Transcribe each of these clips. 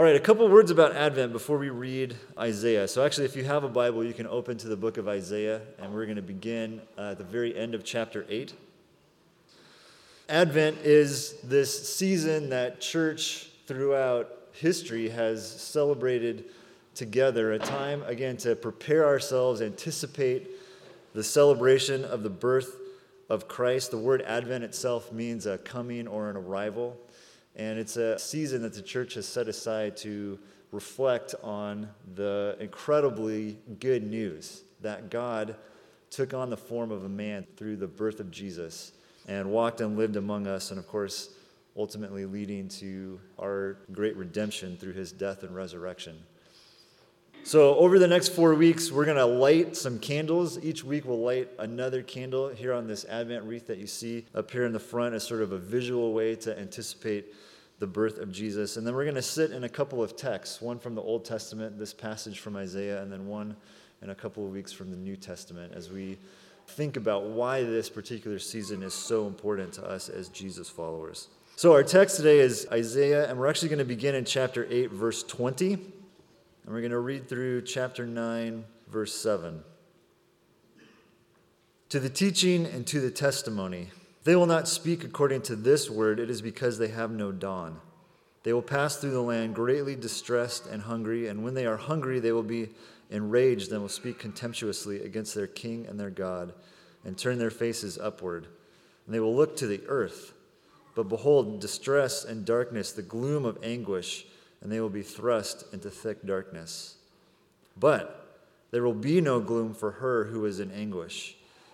All right, a couple words about Advent before we read Isaiah. So, actually, if you have a Bible, you can open to the book of Isaiah, and we're going to begin uh, at the very end of chapter 8. Advent is this season that church throughout history has celebrated together, a time, again, to prepare ourselves, anticipate the celebration of the birth of Christ. The word Advent itself means a coming or an arrival. And it's a season that the church has set aside to reflect on the incredibly good news that God took on the form of a man through the birth of Jesus and walked and lived among us, and of course, ultimately leading to our great redemption through his death and resurrection. So, over the next four weeks, we're going to light some candles. Each week, we'll light another candle here on this Advent wreath that you see up here in the front as sort of a visual way to anticipate the birth of Jesus. And then we're going to sit in a couple of texts one from the Old Testament, this passage from Isaiah, and then one in a couple of weeks from the New Testament as we think about why this particular season is so important to us as Jesus followers. So, our text today is Isaiah, and we're actually going to begin in chapter 8, verse 20. And we're going to read through chapter 9, verse 7. To the teaching and to the testimony, they will not speak according to this word, it is because they have no dawn. They will pass through the land greatly distressed and hungry, and when they are hungry, they will be enraged and will speak contemptuously against their king and their God, and turn their faces upward. And they will look to the earth but behold, distress and darkness, the gloom of anguish, and they will be thrust into thick darkness. But there will be no gloom for her who is in anguish.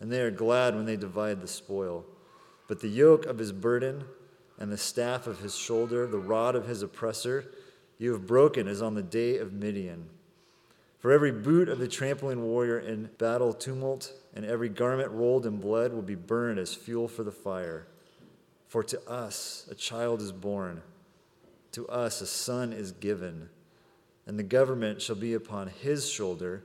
and they are glad when they divide the spoil. But the yoke of his burden and the staff of his shoulder, the rod of his oppressor, you have broken as on the day of Midian. For every boot of the trampling warrior in battle tumult, and every garment rolled in blood will be burned as fuel for the fire. For to us a child is born, to us a son is given, and the government shall be upon his shoulder,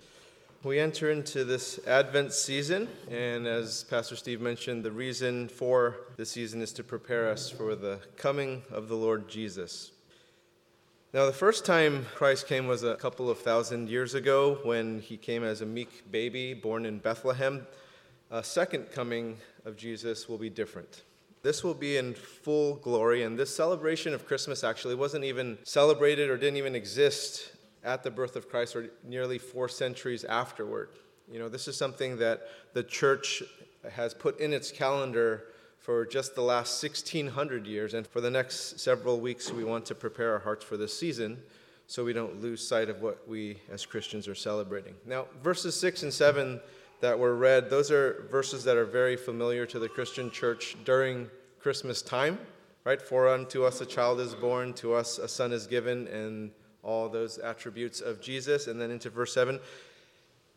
We enter into this Advent season, and as Pastor Steve mentioned, the reason for the season is to prepare us for the coming of the Lord Jesus. Now, the first time Christ came was a couple of thousand years ago when he came as a meek baby born in Bethlehem a second coming of Jesus will be different. This will be in full glory, and this celebration of Christmas actually wasn't even celebrated or didn't even exist at the birth of Christ or nearly four centuries afterward. You know, this is something that the church has put in its calendar for just the last 1600 years, and for the next several weeks, we want to prepare our hearts for this season so we don't lose sight of what we as Christians are celebrating. Now, verses 6 and 7 that were read, those are verses that are very familiar to the Christian church during Christmas time, right? For unto us a child is born, to us a son is given, and all those attributes of Jesus. And then into verse 7.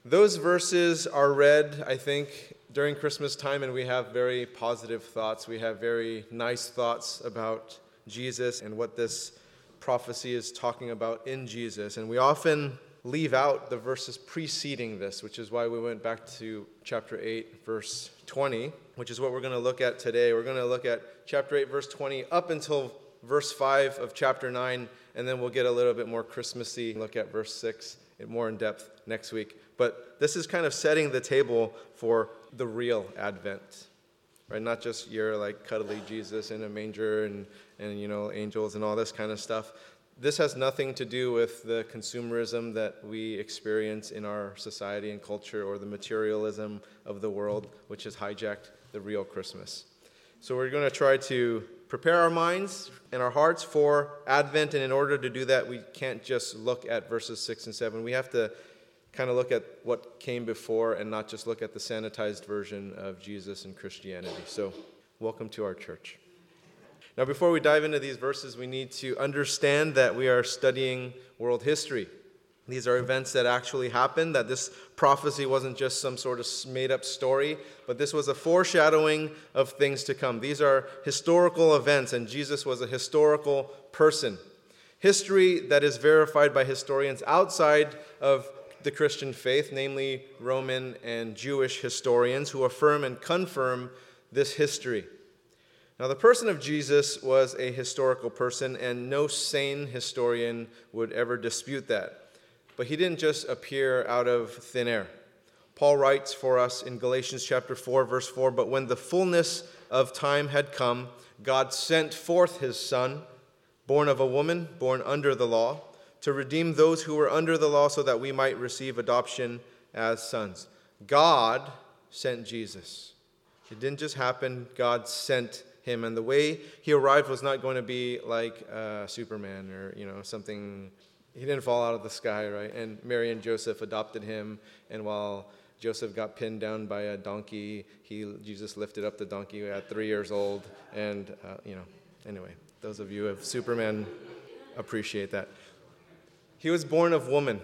Those verses are read, I think, during Christmas time, and we have very positive thoughts. We have very nice thoughts about Jesus and what this prophecy is talking about in Jesus. And we often leave out the verses preceding this, which is why we went back to chapter 8, verse 20, which is what we're going to look at today. We're going to look at chapter 8, verse 20, up until verse 5 of chapter 9, and then we'll get a little bit more Christmassy, look at verse 6 more in depth next week. But this is kind of setting the table for the real Advent. Right, not just your like cuddly Jesus in a manger and, and you know angels and all this kind of stuff, This has nothing to do with the consumerism that we experience in our society and culture or the materialism of the world, which has hijacked the real Christmas. So, we're going to try to prepare our minds and our hearts for Advent, and in order to do that, we can't just look at verses 6 and 7. We have to kind of look at what came before and not just look at the sanitized version of Jesus and Christianity. So, welcome to our church. Now, before we dive into these verses, we need to understand that we are studying world history. These are events that actually happened, that this prophecy wasn't just some sort of made up story, but this was a foreshadowing of things to come. These are historical events, and Jesus was a historical person. History that is verified by historians outside of the Christian faith, namely Roman and Jewish historians, who affirm and confirm this history. Now, the person of Jesus was a historical person, and no sane historian would ever dispute that. But he didn't just appear out of thin air. Paul writes for us in Galatians chapter 4 verse 4, but when the fullness of time had come, God sent forth his son, born of a woman, born under the law, to redeem those who were under the law so that we might receive adoption as sons. God sent Jesus. It didn't just happen, God sent him and the way he arrived was not going to be like uh, Superman or you know something he didn't fall out of the sky, right? And Mary and Joseph adopted him, and while Joseph got pinned down by a donkey, he Jesus lifted up the donkey at three years old, and uh, you know. Anyway, those of you of Superman appreciate that. He was born of woman.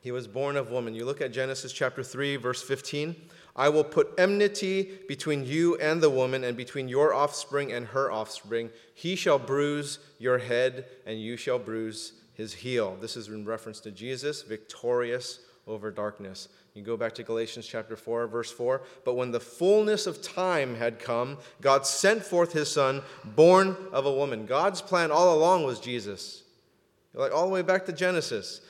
He was born of woman. You look at Genesis chapter 3, verse 15. I will put enmity between you and the woman, and between your offspring and her offspring. He shall bruise your head, and you shall bruise his heel. This is in reference to Jesus, victorious over darkness. You go back to Galatians chapter 4, verse 4. But when the fullness of time had come, God sent forth his son, born of a woman. God's plan all along was Jesus. Like all the way back to Genesis.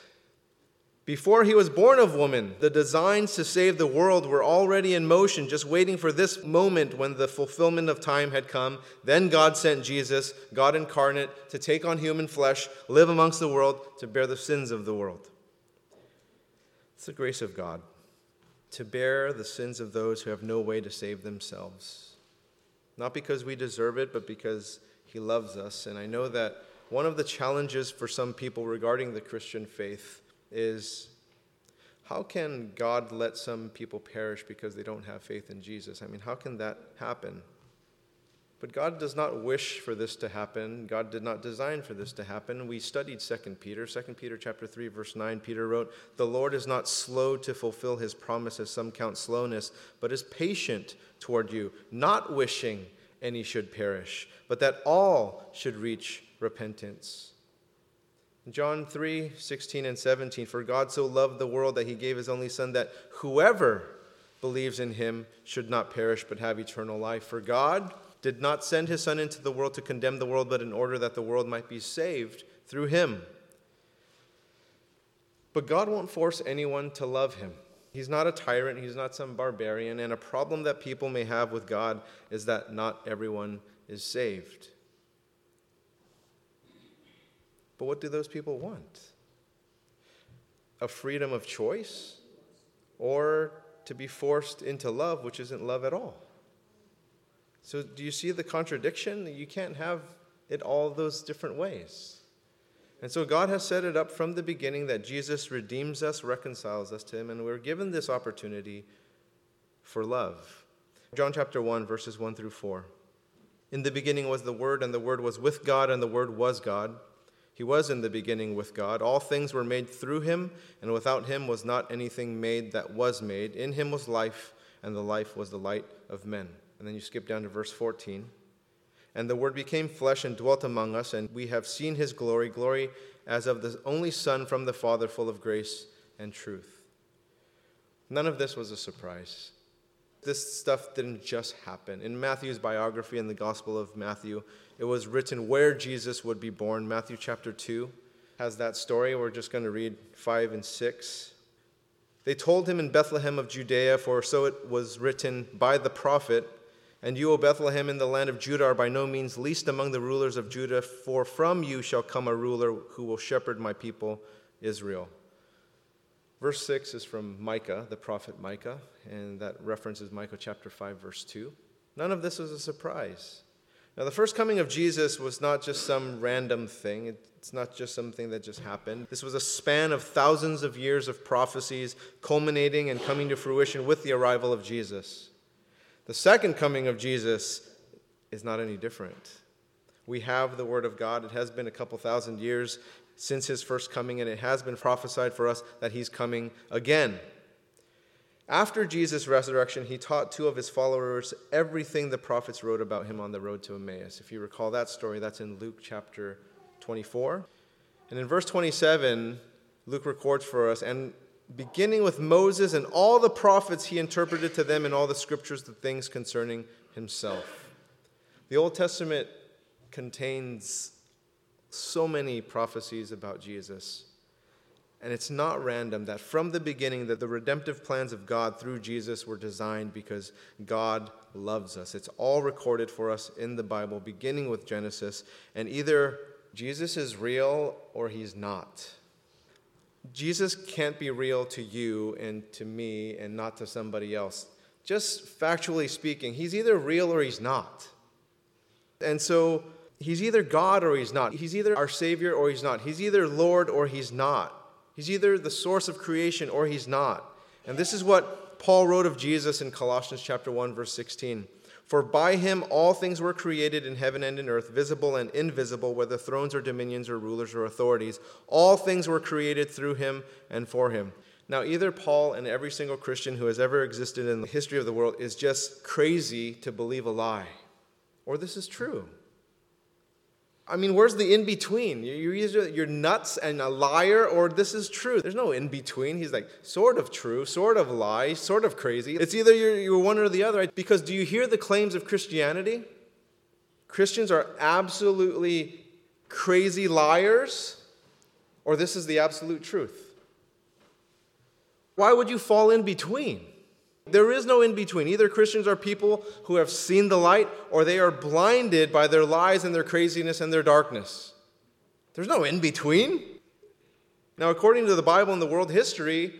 Before he was born of woman, the designs to save the world were already in motion, just waiting for this moment when the fulfillment of time had come. Then God sent Jesus, God incarnate, to take on human flesh, live amongst the world, to bear the sins of the world. It's the grace of God to bear the sins of those who have no way to save themselves. Not because we deserve it, but because he loves us. And I know that one of the challenges for some people regarding the Christian faith is how can God let some people perish because they don't have faith in Jesus? I mean, how can that happen? But God does not wish for this to happen. God did not design for this to happen. We studied 2 Peter. 2 Peter chapter 3 verse 9 Peter wrote, "The Lord is not slow to fulfill his promise as some count slowness, but is patient toward you, not wishing any should perish, but that all should reach repentance." John 3 16 and 17. For God so loved the world that he gave his only Son, that whoever believes in him should not perish but have eternal life. For God did not send his Son into the world to condemn the world, but in order that the world might be saved through him. But God won't force anyone to love him. He's not a tyrant, he's not some barbarian, and a problem that people may have with God is that not everyone is saved. But what do those people want? A freedom of choice? Or to be forced into love, which isn't love at all? So, do you see the contradiction? You can't have it all those different ways. And so, God has set it up from the beginning that Jesus redeems us, reconciles us to Him, and we're given this opportunity for love. John chapter 1, verses 1 through 4. In the beginning was the Word, and the Word was with God, and the Word was God. He was in the beginning with God. All things were made through him, and without him was not anything made that was made. In him was life, and the life was the light of men. And then you skip down to verse 14. And the Word became flesh and dwelt among us, and we have seen his glory, glory as of the only Son from the Father, full of grace and truth. None of this was a surprise. This stuff didn't just happen. In Matthew's biography in the Gospel of Matthew, it was written where Jesus would be born. Matthew chapter 2 has that story. We're just going to read 5 and 6. They told him in Bethlehem of Judea, for so it was written by the prophet, And you, O Bethlehem, in the land of Judah, are by no means least among the rulers of Judah, for from you shall come a ruler who will shepherd my people, Israel. Verse 6 is from Micah, the prophet Micah, and that references Micah chapter 5, verse 2. None of this was a surprise. Now, the first coming of Jesus was not just some random thing. It's not just something that just happened. This was a span of thousands of years of prophecies, culminating and coming to fruition with the arrival of Jesus. The second coming of Jesus is not any different. We have the Word of God. It has been a couple thousand years since his first coming, and it has been prophesied for us that he's coming again. After Jesus' resurrection, he taught two of his followers everything the prophets wrote about him on the road to Emmaus. If you recall that story, that's in Luke chapter 24. And in verse 27, Luke records for us, and beginning with Moses and all the prophets, he interpreted to them in all the scriptures the things concerning himself. The Old Testament contains so many prophecies about Jesus. And it's not random that from the beginning that the redemptive plans of God through Jesus were designed because God loves us. It's all recorded for us in the Bible beginning with Genesis and either Jesus is real or he's not. Jesus can't be real to you and to me and not to somebody else. Just factually speaking, he's either real or he's not. And so he's either God or he's not. He's either our Savior or he's not. He's either Lord or he's not. He's either the source of creation or he's not. And this is what Paul wrote of Jesus in Colossians chapter 1 verse 16. For by him all things were created in heaven and in earth, visible and invisible, whether thrones or dominions or rulers or authorities. All things were created through him and for him. Now, either Paul and every single Christian who has ever existed in the history of the world is just crazy to believe a lie, or this is true. I mean, where's the in between? You're either you're nuts and a liar, or this is true. There's no in between. He's like sort of true, sort of lie, sort of crazy. It's either you're, you're one or the other. Because do you hear the claims of Christianity? Christians are absolutely crazy liars, or this is the absolute truth. Why would you fall in between? There is no in between. Either Christians are people who have seen the light or they are blinded by their lies and their craziness and their darkness. There's no in between. Now, according to the Bible and the world history,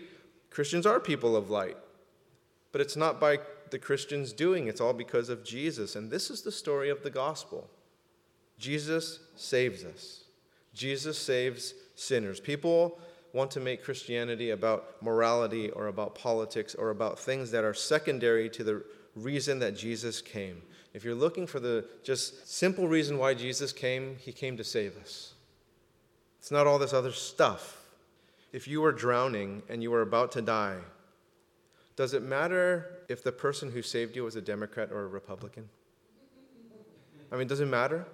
Christians are people of light. But it's not by the Christians doing, it's all because of Jesus. And this is the story of the gospel Jesus saves us, Jesus saves sinners. People want to make Christianity about morality or about politics or about things that are secondary to the reason that Jesus came. If you're looking for the just simple reason why Jesus came, he came to save us. It's not all this other stuff. If you were drowning and you were about to die, does it matter if the person who saved you was a Democrat or a Republican? I mean, does it matter?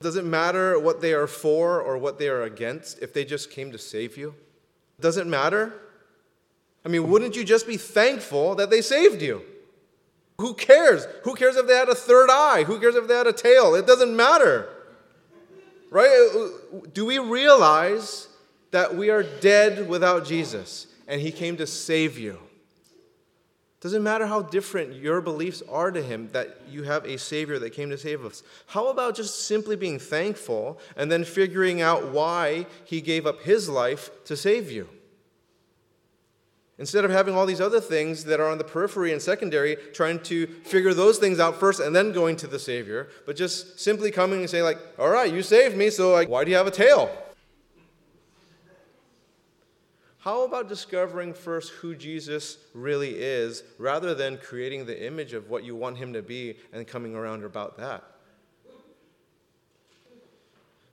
Does it matter what they are for or what they are against if they just came to save you? Does it matter? I mean, wouldn't you just be thankful that they saved you? Who cares? Who cares if they had a third eye? Who cares if they had a tail? It doesn't matter. Right? Do we realize that we are dead without Jesus and he came to save you? Doesn't matter how different your beliefs are to Him, that you have a Savior that came to save us. How about just simply being thankful and then figuring out why He gave up His life to save you? Instead of having all these other things that are on the periphery and secondary, trying to figure those things out first and then going to the Savior, but just simply coming and saying, like, all right, you saved me, so like, why do you have a tail? How about discovering first who Jesus really is rather than creating the image of what you want him to be and coming around about that?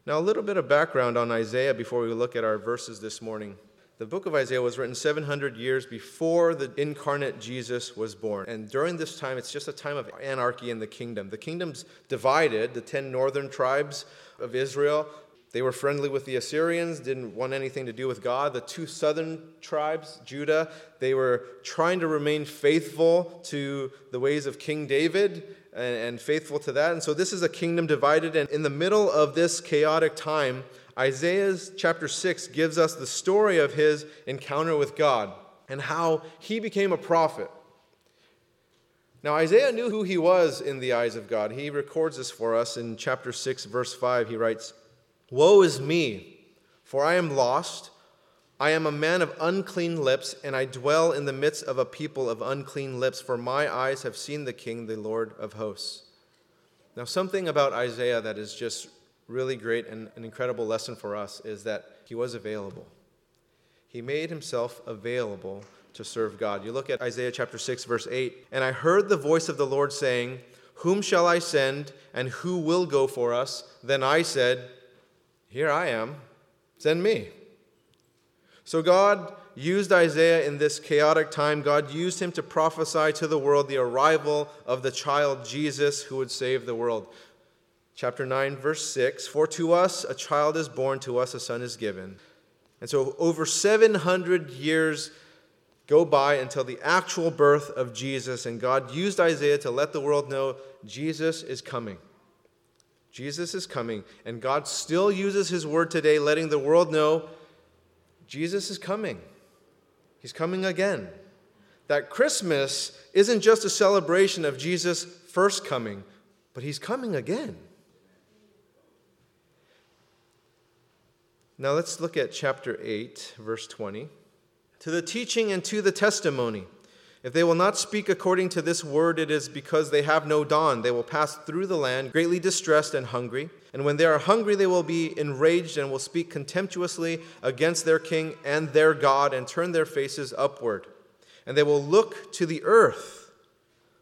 Now, a little bit of background on Isaiah before we look at our verses this morning. The book of Isaiah was written 700 years before the incarnate Jesus was born. And during this time, it's just a time of anarchy in the kingdom. The kingdom's divided. The 10 northern tribes of Israel they were friendly with the Assyrians, didn't want anything to do with God. The two southern tribes, Judah, they were trying to remain faithful to the ways of King David and, and, faithful to that. And so this is a kingdom divided. And in the middle of this chaotic time, Isaiah's chapter 6 gives us the story of his encounter with God and how he became a prophet. Now, Isaiah knew who he was in the eyes of God. He records this for us in chapter 6, verse 5. He writes, Woe is me, for I am lost. I am a man of unclean lips, and I dwell in the midst of a people of unclean lips, for my eyes have seen the King, the Lord of hosts. Now, something about Isaiah that is just really great and an incredible lesson for us is that he was available. He made himself available to serve God. You look at Isaiah chapter 6, verse 8, and I heard the voice of the Lord saying, Whom shall I send, and who will go for us? Then I said, Here I am, send me. So God used Isaiah in this chaotic time. God used him to prophesy to the world the arrival of the child Jesus who would save the world. Chapter 9, verse 6 For to us a child is born, to us a son is given. And so, over 700 years go by until the actual birth of Jesus, and God used Isaiah to let the world know Jesus is coming. Jesus is coming, and God still uses his word today, letting the world know Jesus is coming. He's coming again. That Christmas isn't just a celebration of Jesus' first coming, but he's coming again. Now let's look at chapter 8, verse 20. To the teaching and to the testimony. If they will not speak according to this word, it is because they have no dawn. They will pass through the land, greatly distressed and hungry. And when they are hungry, they will be enraged and will speak contemptuously against their king and their God and turn their faces upward. And they will look to the earth.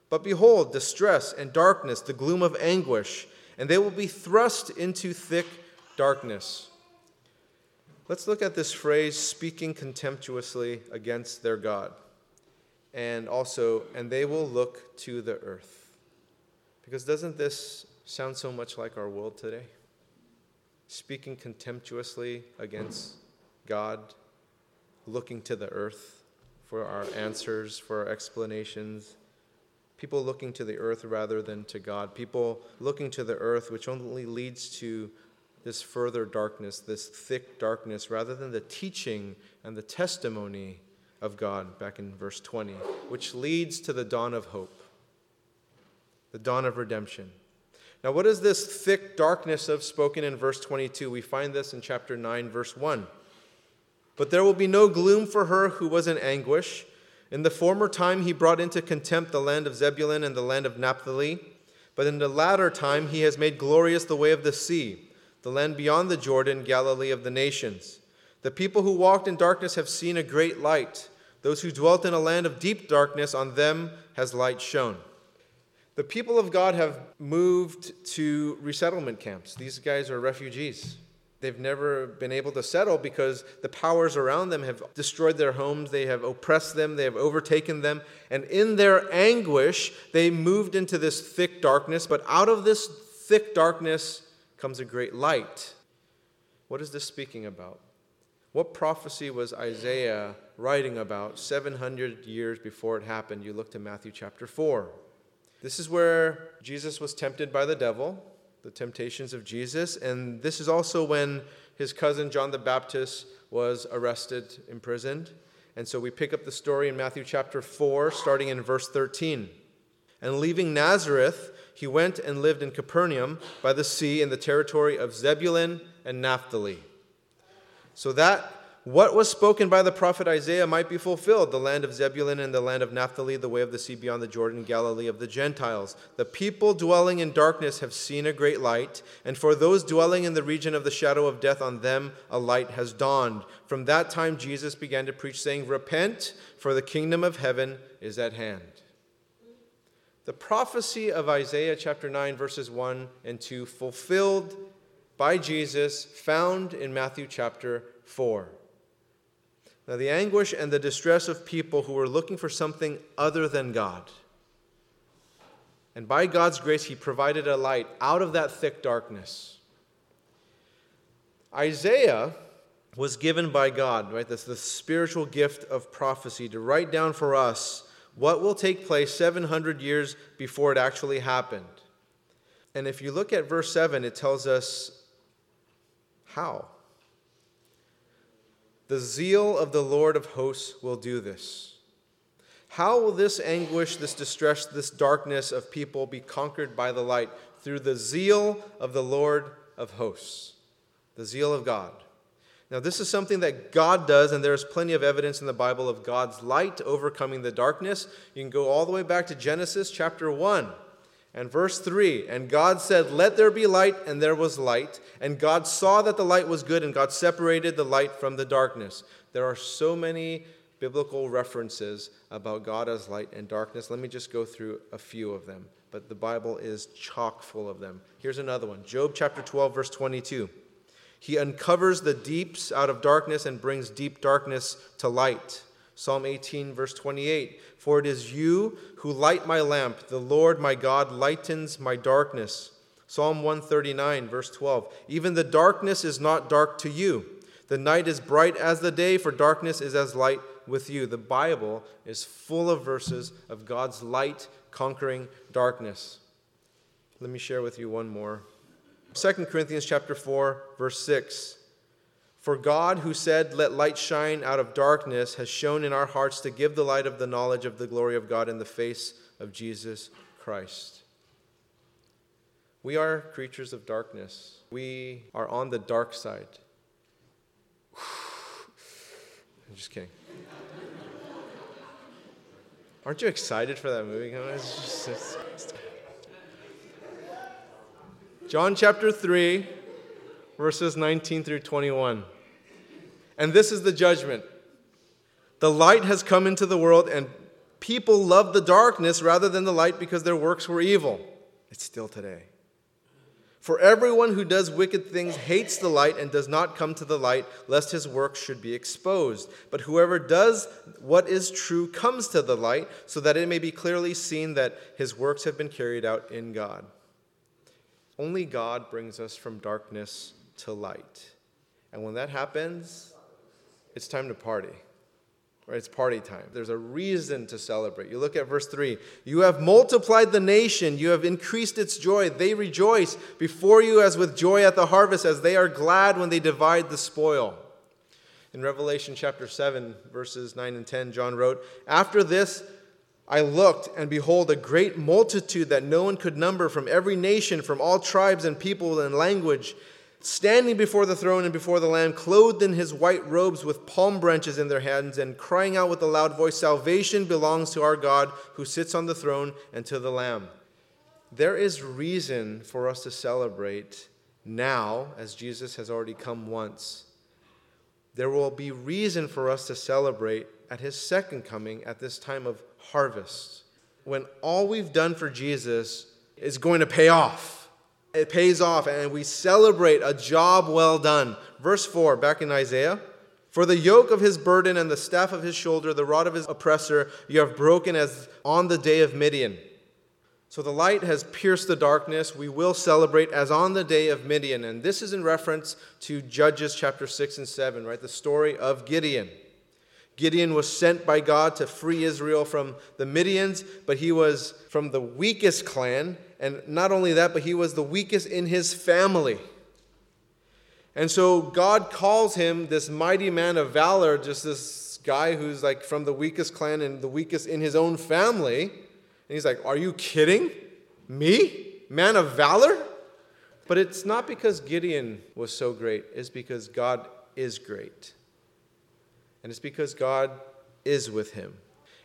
But behold, distress and darkness, the gloom of anguish, and they will be thrust into thick darkness. Let's look at this phrase, speaking contemptuously against their God and also, and they will look to the earth. Because doesn't this sound so much like our world today? Speaking contemptuously against God, looking to the earth for our answers, for our explanations. People looking to the earth rather than to God. People looking to the earth, which only leads to this further darkness, this thick darkness, rather than the teaching and the testimony of God, back in verse 20, which leads to the dawn of hope, the dawn of redemption. Now, what is this thick darkness of spoken in verse 22? We find this in chapter 9, verse 1. But there will be no gloom for her who was in anguish. In the former time, he brought into contempt the land of Zebulun and the land of Naphtali. But in the latter time, he has made glorious the way of the sea, the land beyond the Jordan, Galilee of the nations. The people who walked in darkness have seen a great light. Those who dwelt in a land of deep darkness, on them has light shone. The people of God have moved to resettlement camps. These guys are refugees. They've never been able to settle because the powers around them have destroyed their homes, they have oppressed them, they have overtaken them. And in their anguish, they moved into this thick darkness. But out of this thick darkness comes a great light. What is this speaking about? What prophecy was Isaiah writing about 700 years before it happened? You look to Matthew chapter 4. This is where Jesus was tempted by the devil, the temptations of Jesus, and this is also when his cousin John the Baptist was arrested, imprisoned. And so we pick up the story in Matthew chapter 4, starting in verse 13. And leaving Nazareth, he went and lived in Capernaum by the sea in the territory of Zebulun and Naphtali so that what was spoken by the prophet Isaiah might be fulfilled the land of Zebulun and the land of Naphtali, the way of the sea beyond the Jordan, Galilee of the Gentiles. The people dwelling in darkness have seen a great light, and for those dwelling in the region of the shadow of death, on them a light has dawned. From that time, Jesus began to preach, saying, Repent, for the kingdom of heaven is at hand. The prophecy of Isaiah chapter 9, verses 1 and 2, fulfilled by Jesus found in Matthew chapter 4. Now, the anguish and the distress of people who were looking for something other than God. And by God's grace, He provided a light out of that thick darkness. Isaiah was given by God, right? That's the spiritual gift of prophecy to write down for us what will take place 700 years before it actually happened. And if you look at verse 7, it tells us how? The zeal of the Lord of hosts will do this. How will this anguish, this distress, this darkness of people be conquered by the light? Through the zeal of the Lord of hosts, the zeal of God. Now, this is something that God does, and there's plenty of evidence in the Bible of God's light overcoming the darkness. You can go all the way back to Genesis chapter 1 and verse 3. And God said, Let there be light, and there was light. And God saw that the light was good, and God separated the light from the darkness. There are so many biblical references about God as light and darkness. Let me just go through a few of them, but the Bible is chock full of them. Here's another one Job chapter 12, verse 22. He uncovers the deeps out of darkness and brings deep darkness to light. Psalm 18, verse 28 For it is you who light my lamp. The Lord my God lightens my darkness. Psalm 139, verse 12 Even the darkness is not dark to you. The night is bright as the day, for darkness is as light with you. The Bible is full of verses of God's light conquering darkness. Let me share with you one more. 2 Corinthians chapter 4 verse 6 For God who said let light shine out of darkness has shone in our hearts to give the light of the knowledge of the glory of God in the face of Jesus Christ. We are creatures of darkness. We are on the dark side. I'm just kidding. Aren't you excited for that movie? It's just, it's, it's... John chapter 3, verses 19 through 21. And this is the judgment. The light has come into the world, and people love the darkness rather than the light because their works were evil. It's still today. For everyone who does wicked things hates the light and does not come to the light, lest his works should be exposed. But whoever does what is true comes to the light, so that it may be clearly seen that his works have been carried out in God. Only God brings us from darkness to light. And when that happens, it's time to party. Right? It's party time. There's a reason to celebrate. You look at verse 3 You have multiplied the nation, you have increased its joy. They rejoice before you as with joy at the harvest, as they are glad when they divide the spoil. In Revelation chapter 7, verses 9 and 10, John wrote, After this, I looked, and behold, a great multitude that no one could number from every nation, from all tribes and people and language standing before the throne and before the Lamb, clothed in his white robes with palm branches in their hands, and crying out with a loud voice, Salvation belongs to our God who sits on the throne and to the Lamb. There is reason for us to celebrate now, as Jesus has already come once. There will be reason for us to celebrate at his second coming at this time of harvest, when all we've done for Jesus is going to pay off it pays off, and we celebrate a job well done. Verse 4, back in Isaiah. For the yoke of his burden and the staff of his shoulder, the rod of his oppressor, you have broken as on the day of Midian. So the light has pierced the darkness. We will celebrate as on the day of Midian. And this is in reference to Judges chapter 6 and 7, right? The story of Gideon. Gideon was sent by God to free Israel from the Midians, but he was from the weakest clan. And not only that, but he was the weakest in his family. And so God calls him this mighty man of valor, just this guy who's like from the weakest clan and the weakest in his own family. And he's like, Are you kidding? Me? Man of valor? But it's not because Gideon was so great, it's because God is great. And it's because God is with him.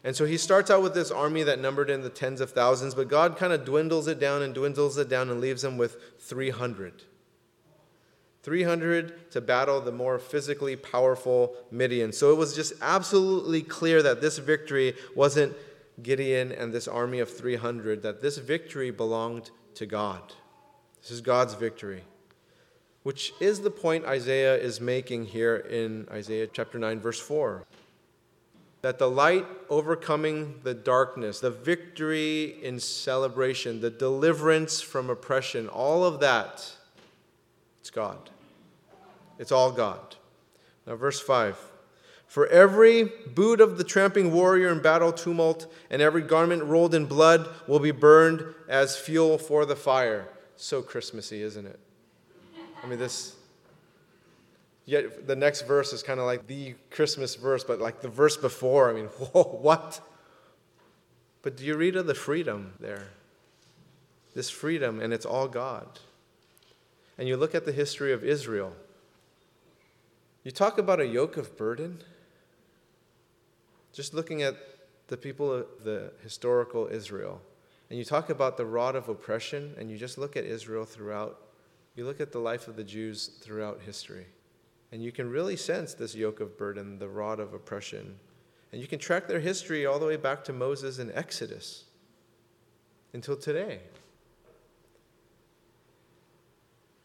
And so he starts out with this army that numbered in the tens of thousands, but God kind of dwindles it down and dwindles it down and leaves them with 300. 300 to battle the more physically powerful Midian. So it was just absolutely clear that this victory wasn't Gideon and this army of 300, that this victory belonged to God. This is God's victory which is the point Isaiah is making here in Isaiah chapter 9, verse 4. That the light overcoming the darkness, the victory in celebration, the deliverance from oppression, all of that, it's God. It's all God. Now, verse 5. For every boot of the tramping warrior in battle tumult and every garment rolled in blood will be burned as fuel for the fire. So Christmassy, isn't it? I mean, this, yet the next verse is kind of like the Christmas verse, but like the verse before, I mean, whoa, what? But do you read of the freedom there? This freedom, and it's all God. And you look at the history of Israel. You talk about a yoke of burden. Just looking at the people of the historical Israel, and you talk about the rod of oppression, and you just look at Israel throughout, you look at the life of the Jews throughout history, and you can really sense this yoke of burden, the rod of oppression. And you can track their history all the way back to Moses and Exodus until today.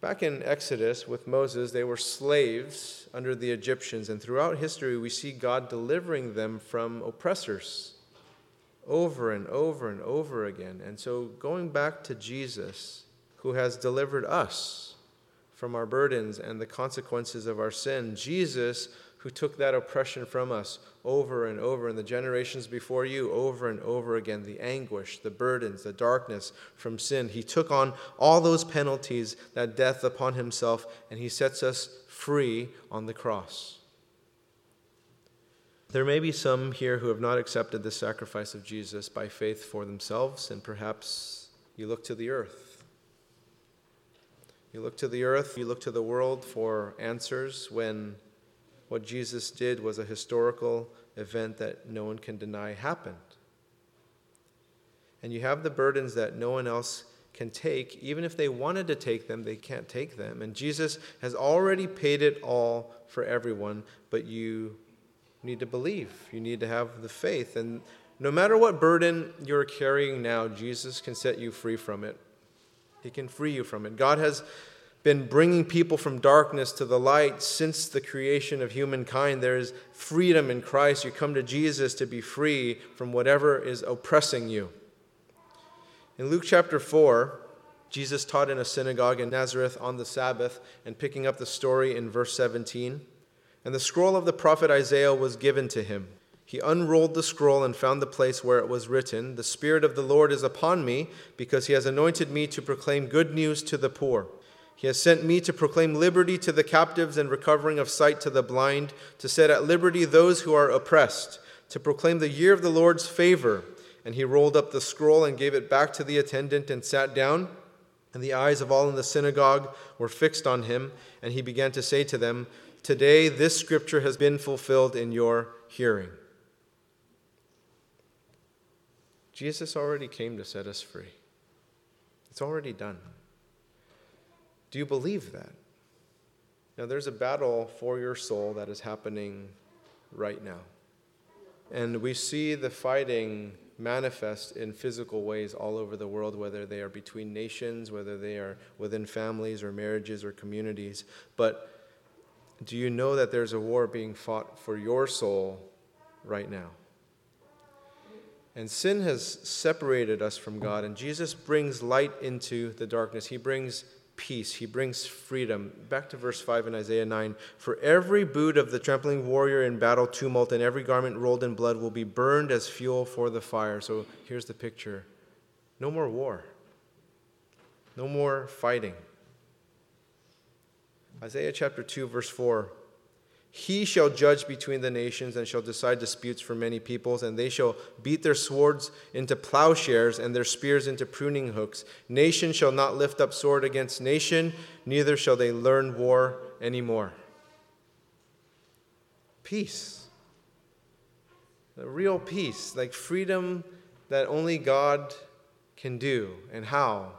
Back in Exodus with Moses, they were slaves under the Egyptians, and throughout history, we see God delivering them from oppressors over and over and over again. And so, going back to Jesus, who has delivered us from our burdens and the consequences of our sin, Jesus, who took that oppression from us over and over in the generations before you, over and over again, the anguish, the burdens, the darkness from sin. He took on all those penalties, that death upon himself, and he sets us free on the cross. There may be some here who have not accepted the sacrifice of Jesus by faith for themselves, and perhaps you look to the earth. You look to the earth, you look to the world for answers when what Jesus did was a historical event that no one can deny happened. And you have the burdens that no one else can take. Even if they wanted to take them, they can't take them. And Jesus has already paid it all for everyone, but you need to believe. You need to have the faith. And no matter what burden you're carrying now, Jesus can set you free from it. He can free you from it. God has been bringing people from darkness to the light since the creation of humankind. There is freedom in Christ. You come to Jesus to be free from whatever is oppressing you. In Luke chapter 4, Jesus taught in a synagogue in Nazareth on the Sabbath, and picking up the story in verse 17. And the scroll of the prophet Isaiah was given to him. He unrolled the scroll and found the place where it was written The Spirit of the Lord is upon me, because he has anointed me to proclaim good news to the poor. He has sent me to proclaim liberty to the captives and recovering of sight to the blind, to set at liberty those who are oppressed, to proclaim the year of the Lord's favor. And he rolled up the scroll and gave it back to the attendant and sat down. And the eyes of all in the synagogue were fixed on him, and he began to say to them, Today, this scripture has been fulfilled in your hearing. Jesus already came to set us free. It's already done. Do you believe that? Now, there's a battle for your soul that is happening right now. And we see the fighting manifest in physical ways all over the world, whether they are between nations, whether they are within families or marriages or communities. But do you know that there's a war being fought for your soul right now? And sin has separated us from God, and Jesus brings light into the darkness. He brings peace, He brings freedom. Back to verse 5 in Isaiah 9 For every boot of the trampling warrior in battle tumult, and every garment rolled in blood will be burned as fuel for the fire. So here's the picture no more war, no more fighting. Isaiah chapter 2, verse 4. He shall judge between the nations and shall decide disputes for many peoples, and they shall beat their swords into plowshares and their spears into pruning hooks. Nation shall not lift up sword against nation, neither shall they learn war anymore. Peace. The real peace, like freedom that only God can do. And how?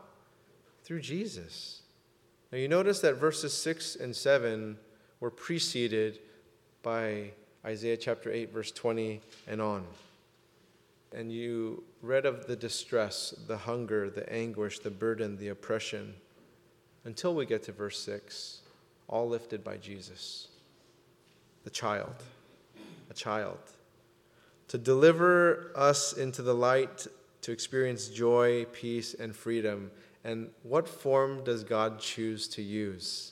Through Jesus. Now you notice that verses 6 and 7 were preceded by Isaiah chapter 8, verse 20 and on. And you read of the distress, the hunger, the anguish, the burden, the oppression, until we get to verse 6, all lifted by Jesus, the child, a child, to deliver us into the light, to experience joy, peace, and freedom and what form does God choose to use?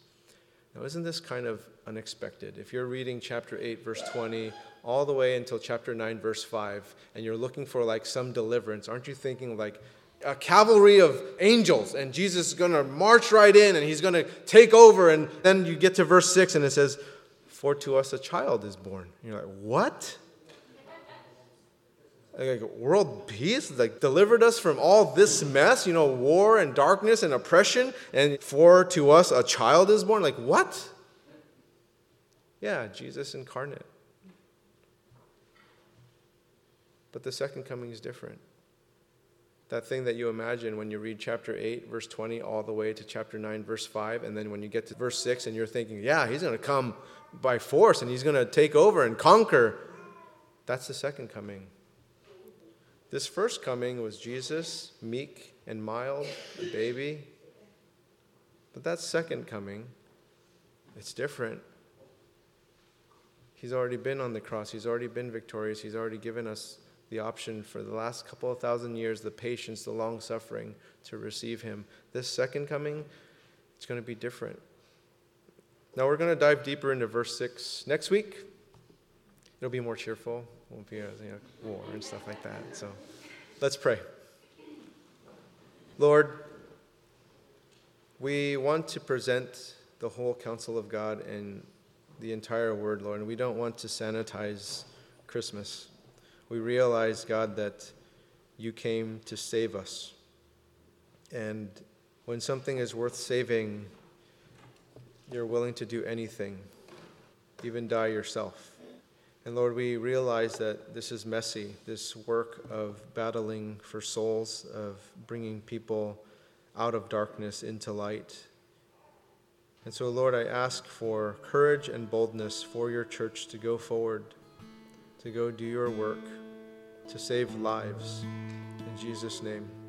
Now, isn't this kind of unexpected? If you're reading chapter 8, verse 20, all the way until chapter 9, verse 5, and you're looking for like some deliverance, aren't you thinking like a cavalry of angels and Jesus is going to march right in and he's going to take over? And then you get to verse 6 and it says, For to us a child is born. And you're like, What? Like world peace, like delivered us from all this mess, you know, war and darkness and oppression, and for to us a child is born. Like, what? Yeah, Jesus incarnate. But the second coming is different. That thing that you imagine when you read chapter 8, verse 20, all the way to chapter 9, verse 5, and then when you get to verse 6 and you're thinking, yeah, he's going to come by force and he's going to take over and conquer, that's the second coming. This first coming was Jesus, meek and mild, a baby. But that second coming, it's different. He's already been on the cross, he's already been victorious, he's already given us the option for the last couple of thousand years, the patience, the long suffering to receive him. This second coming, it's going to be different. Now we're going to dive deeper into verse 6. Next week, it'll be more cheerful. Won't be a you know, war and stuff like that. So let's pray. Lord, we want to present the whole counsel of God and the entire word, Lord, and we don't want to sanitize Christmas we realize, God, that you came to save us. And when something is worth saving, you're willing to do anything, even die yourself. And Lord, we realize that this is messy, this work of battling for souls, of bringing people out of darkness into light. And so, Lord, I ask for courage and boldness for your church to go forward, to go do your work to save lives. In Jesus' name.